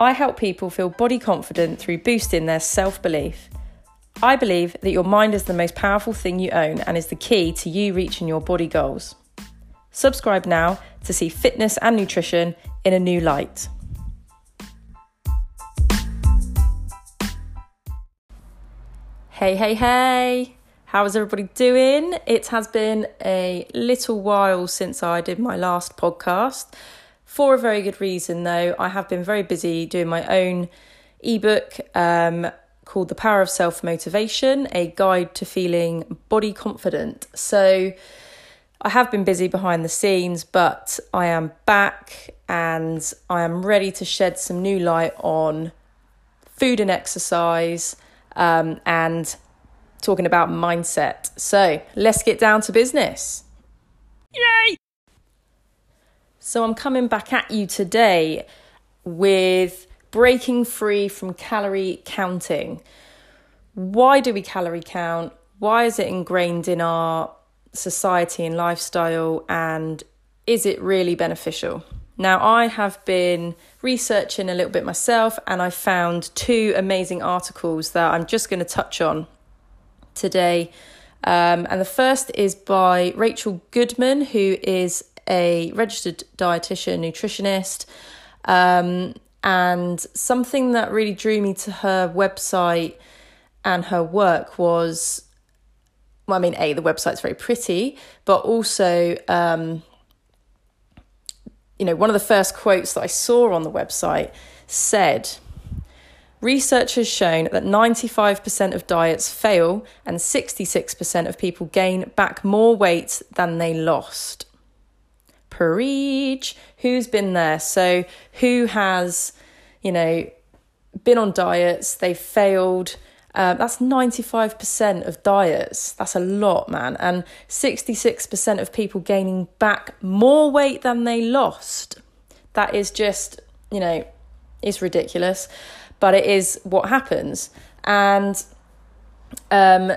I help people feel body confident through boosting their self belief. I believe that your mind is the most powerful thing you own and is the key to you reaching your body goals. Subscribe now to see fitness and nutrition in a new light. Hey, hey, hey! How is everybody doing? It has been a little while since I did my last podcast. For a very good reason, though. I have been very busy doing my own ebook um, called The Power of Self Motivation A Guide to Feeling Body Confident. So I have been busy behind the scenes, but I am back and I am ready to shed some new light on food and exercise um, and talking about mindset. So let's get down to business. Yay! So I'm coming back at you today with breaking free from calorie counting. Why do we calorie count? Why is it ingrained in our society and lifestyle? And is it really beneficial? Now, I have been researching a little bit myself and I found two amazing articles that I'm just going to touch on today. Um, and the first is by Rachel Goodman, who is a registered dietitian, nutritionist. Um, and something that really drew me to her website and her work was well, I mean, A, the website's very pretty, but also um, you know, one of the first quotes that I saw on the website said, Research has shown that 95% of diets fail and 66% of people gain back more weight than they lost. Preach. Who's been there? So, who has, you know, been on diets, they've failed, uh, that's 95% of diets. That's a lot, man. And 66% of people gaining back more weight than they lost. That is just, you know, it's ridiculous, but it is what happens. And um,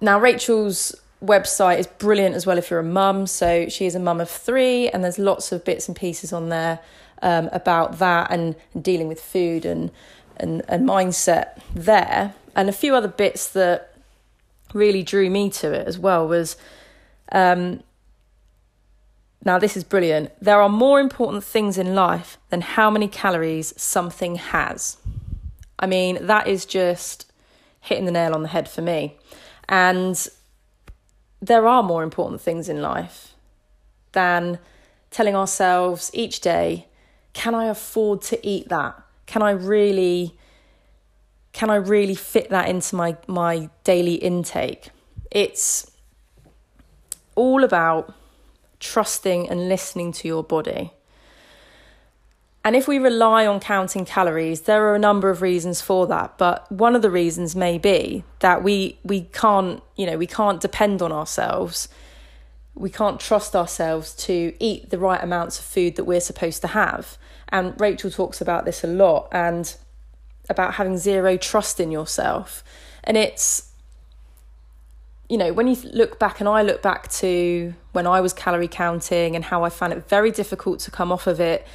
now, Rachel's website is brilliant as well if you're a mum. So she is a mum of three, and there's lots of bits and pieces on there um, about that and dealing with food and, and, and mindset there. And a few other bits that really drew me to it as well was um, now this is brilliant. There are more important things in life than how many calories something has. I mean that is just hitting the nail on the head for me. And there are more important things in life than telling ourselves each day can i afford to eat that can i really can I really fit that into my my daily intake? It's all about trusting and listening to your body. And if we rely on counting calories, there are a number of reasons for that. But one of the reasons may be that we we can't, you know, we can't depend on ourselves. We can't trust ourselves to eat the right amounts of food that we're supposed to have. And Rachel talks about this a lot. And about having zero trust in yourself. And it's, you know, when you look back, and I look back to when I was calorie counting and how I found it very difficult to come off of it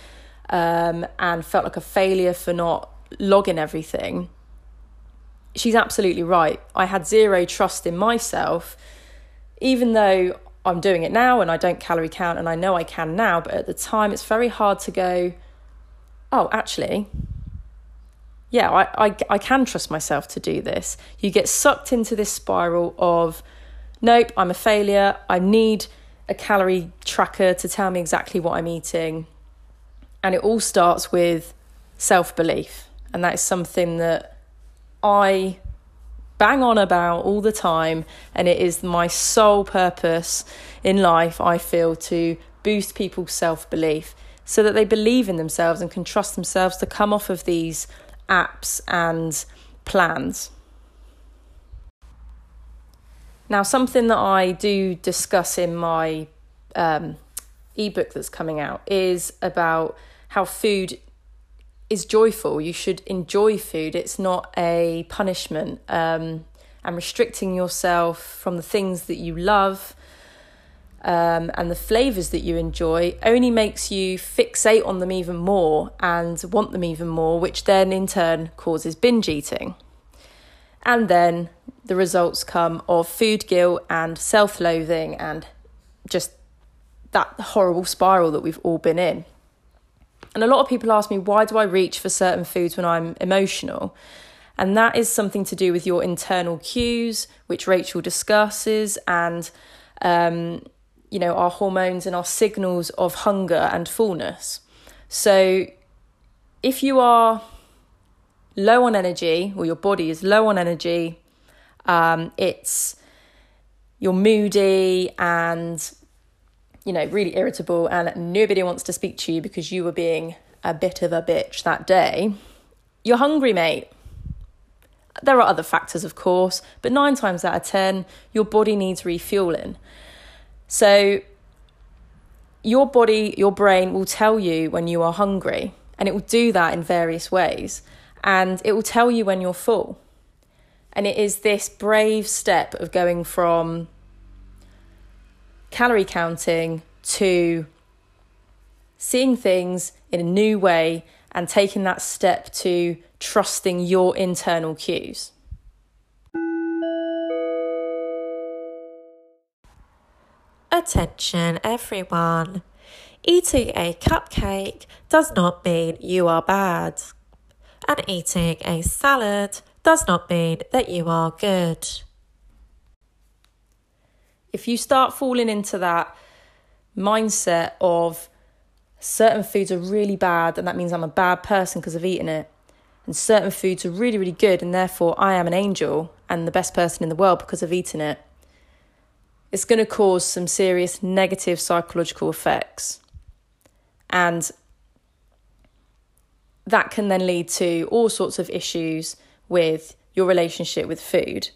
um, and felt like a failure for not logging everything. She's absolutely right. I had zero trust in myself, even though I'm doing it now and I don't calorie count and I know I can now. But at the time, it's very hard to go, oh, actually, yeah, I, I, I can trust myself to do this. You get sucked into this spiral of, nope, I'm a failure. I need a calorie tracker to tell me exactly what I'm eating. And it all starts with self belief. And that is something that I bang on about all the time. And it is my sole purpose in life, I feel, to boost people's self belief so that they believe in themselves and can trust themselves to come off of these apps and plans. Now, something that I do discuss in my um, ebook that's coming out is about how food is joyful. You should enjoy food, it's not a punishment. Um, and restricting yourself from the things that you love um, and the flavors that you enjoy only makes you fixate on them even more and want them even more, which then in turn causes binge eating. And then the results come of food guilt and self loathing and just that horrible spiral that we've all been in. And a lot of people ask me, why do I reach for certain foods when I'm emotional? And that is something to do with your internal cues, which Rachel discusses, and um, you know our hormones and our signals of hunger and fullness. So, if you are low on energy, or your body is low on energy, um, it's you're moody and you know really irritable, and nobody wants to speak to you because you were being a bit of a bitch that day. You're hungry, mate. There are other factors, of course, but nine times out of 10, your body needs refueling. So, your body, your brain will tell you when you are hungry, and it will do that in various ways. And it will tell you when you're full. And it is this brave step of going from calorie counting to seeing things in a new way and taking that step to trusting your internal cues. Attention, everyone. Eating a cupcake does not mean you are bad. And eating a salad does not mean that you are good. If you start falling into that mindset of certain foods are really bad and that means I'm a bad person because I've eaten it, and certain foods are really, really good, and therefore I am an angel and the best person in the world because I've eaten it. It's going to cause some serious negative psychological effects. And that can then lead to all sorts of issues with your relationship with food.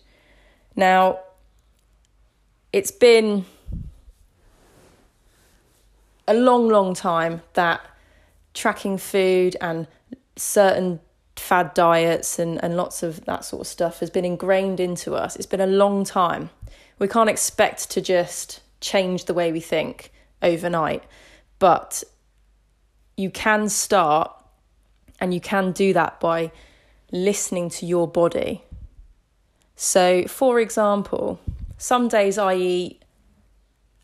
Now, it's been a long, long time that tracking food and certain fad diets and, and lots of that sort of stuff has been ingrained into us. It's been a long time. We can't expect to just change the way we think overnight, but you can start and you can do that by listening to your body. So, for example, some days I eat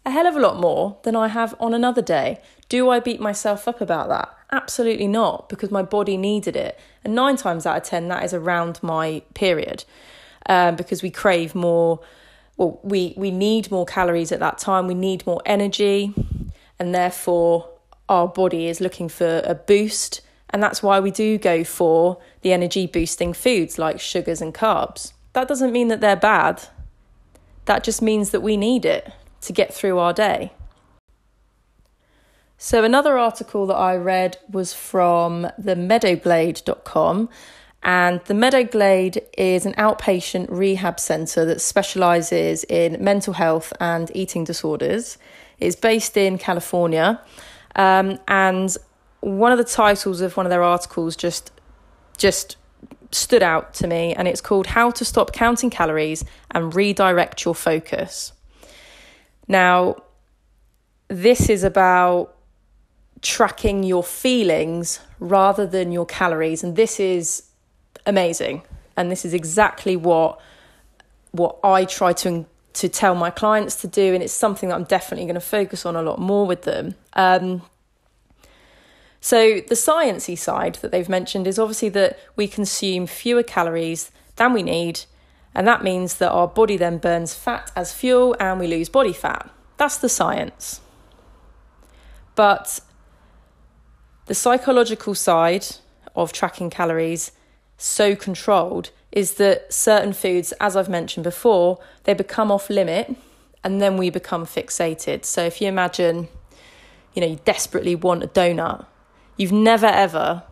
a hell of a lot more than I have on another day. Do I beat myself up about that? Absolutely not, because my body needed it. And nine times out of 10, that is around my period um, because we crave more. Well, we, we need more calories at that time, we need more energy, and therefore our body is looking for a boost. And that's why we do go for the energy boosting foods like sugars and carbs. That doesn't mean that they're bad, that just means that we need it to get through our day. So, another article that I read was from the meadowglade.com. And the Meadowglade is an outpatient rehab centre that specialises in mental health and eating disorders. It's based in California. Um, and one of the titles of one of their articles just just stood out to me, and it's called How to Stop Counting Calories and Redirect Your Focus. Now, this is about tracking your feelings rather than your calories, and this is amazing. And this is exactly what what I try to to tell my clients to do, and it's something that I'm definitely going to focus on a lot more with them. Um, so the sciencey side that they've mentioned is obviously that we consume fewer calories than we need and that means that our body then burns fat as fuel and we lose body fat. That's the science. But the psychological side of tracking calories, so controlled, is that certain foods, as I've mentioned before, they become off limit and then we become fixated. So if you imagine, you know, you desperately want a donut, you've never ever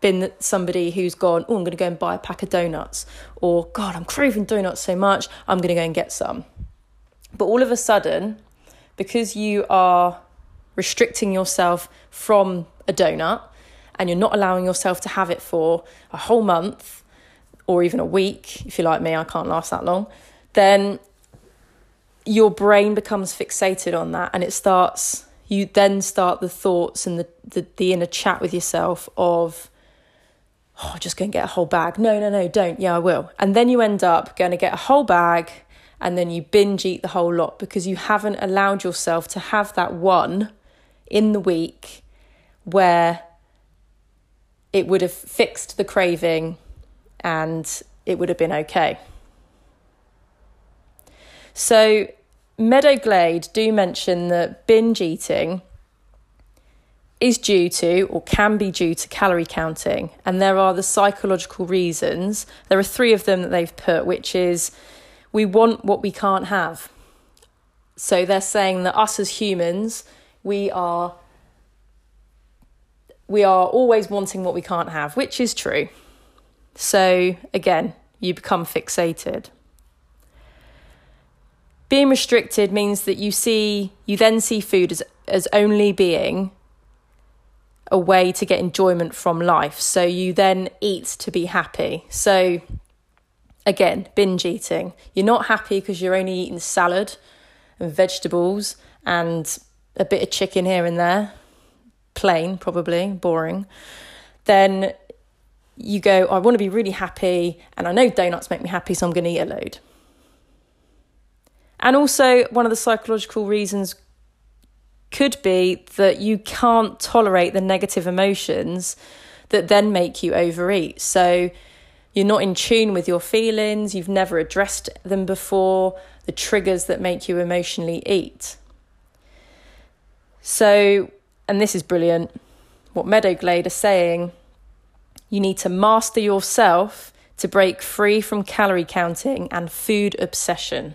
been somebody who's gone, oh, I'm going to go and buy a pack of donuts, or God, I'm craving donuts so much, I'm going to go and get some. But all of a sudden, because you are restricting yourself from a donut and you're not allowing yourself to have it for a whole month or even a week, if you're like me, I can't last that long, then your brain becomes fixated on that and it starts you then start the thoughts and the, the, the inner chat with yourself of oh just going to get a whole bag. No no no don't. Yeah i will. And then you end up going to get a whole bag and then you binge eat the whole lot because you haven't allowed yourself to have that one in the week where it would have fixed the craving and it would have been okay. So, Meadowglade do mention that binge eating is due to or can be due to calorie counting, and there are the psychological reasons. There are three of them that they've put, which is we want what we can't have. So, they're saying that us as humans, we are we are always wanting what we can't have, which is true. So, again, you become fixated. Being restricted means that you see you then see food as, as only being a way to get enjoyment from life. So you then eat to be happy. So again, binge eating. You're not happy because you're only eating salad and vegetables and a bit of chicken here and there plain, probably, boring, then you go, oh, I want to be really happy, and I know donuts make me happy, so I'm going to eat a load. And also, one of the psychological reasons could be that you can't tolerate the negative emotions that then make you overeat. So, you're not in tune with your feelings, you've never addressed them before, the triggers that make you emotionally eat. So, and this is brilliant, what Meadowglade are saying you need to master yourself to break free from calorie counting and food obsession.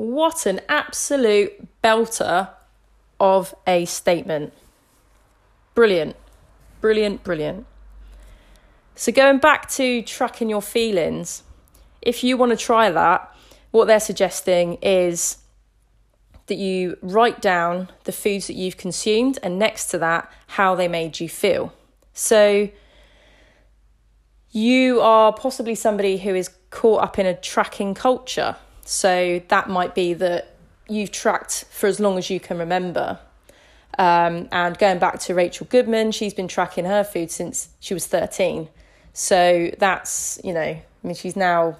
What an absolute belter of a statement. Brilliant, brilliant, brilliant. So, going back to tracking your feelings, if you want to try that, what they're suggesting is that you write down the foods that you've consumed and next to that, how they made you feel. So, you are possibly somebody who is caught up in a tracking culture. So, that might be that you've tracked for as long as you can remember. Um, and going back to Rachel Goodman, she's been tracking her food since she was 13. So, that's, you know, I mean, she's now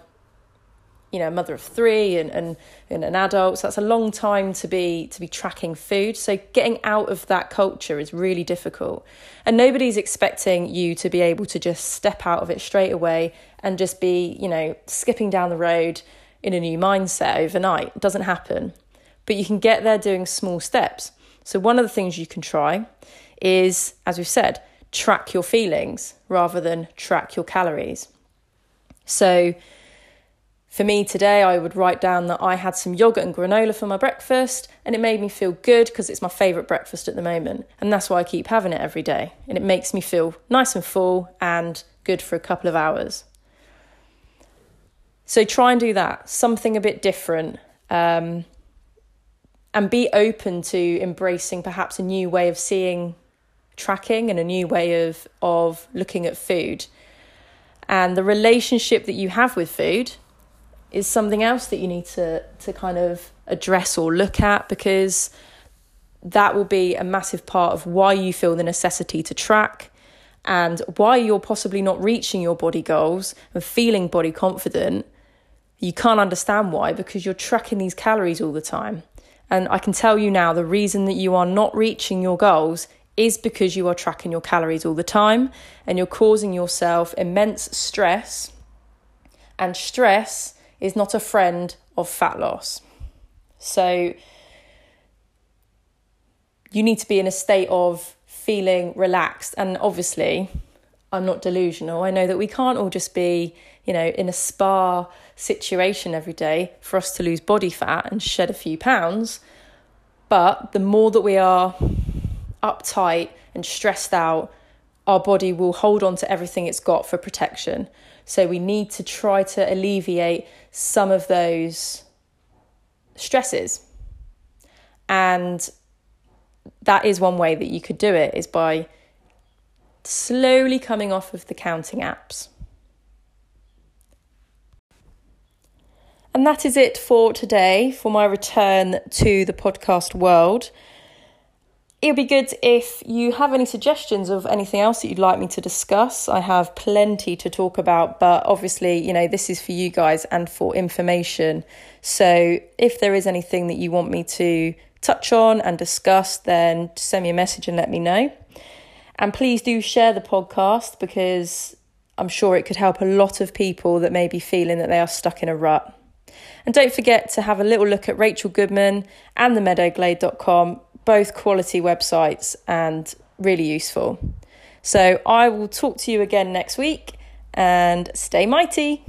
you know, a mother of three and, and, and an adult. So that's a long time to be to be tracking food. So getting out of that culture is really difficult. And nobody's expecting you to be able to just step out of it straight away and just be, you know, skipping down the road in a new mindset overnight. It doesn't happen. But you can get there doing small steps. So one of the things you can try is, as we've said, track your feelings rather than track your calories. So for me today, I would write down that I had some yogurt and granola for my breakfast, and it made me feel good because it's my favourite breakfast at the moment. And that's why I keep having it every day. And it makes me feel nice and full and good for a couple of hours. So try and do that, something a bit different. Um, and be open to embracing perhaps a new way of seeing tracking and a new way of, of looking at food. And the relationship that you have with food is something else that you need to to kind of address or look at because that will be a massive part of why you feel the necessity to track and why you're possibly not reaching your body goals and feeling body confident you can't understand why because you're tracking these calories all the time and i can tell you now the reason that you are not reaching your goals is because you are tracking your calories all the time and you're causing yourself immense stress and stress is not a friend of fat loss. So you need to be in a state of feeling relaxed. And obviously, I'm not delusional. I know that we can't all just be, you know, in a spa situation every day for us to lose body fat and shed a few pounds. But the more that we are uptight and stressed out, our body will hold on to everything it's got for protection. So we need to try to alleviate some of those stresses. And that is one way that you could do it is by slowly coming off of the counting apps. And that is it for today for my return to the podcast world. It would be good if you have any suggestions of anything else that you'd like me to discuss. I have plenty to talk about, but obviously, you know, this is for you guys and for information. So if there is anything that you want me to touch on and discuss, then send me a message and let me know. And please do share the podcast because I'm sure it could help a lot of people that may be feeling that they are stuck in a rut. And don't forget to have a little look at Rachel Goodman and themeadowglade.com, both quality websites and really useful. So I will talk to you again next week and stay mighty.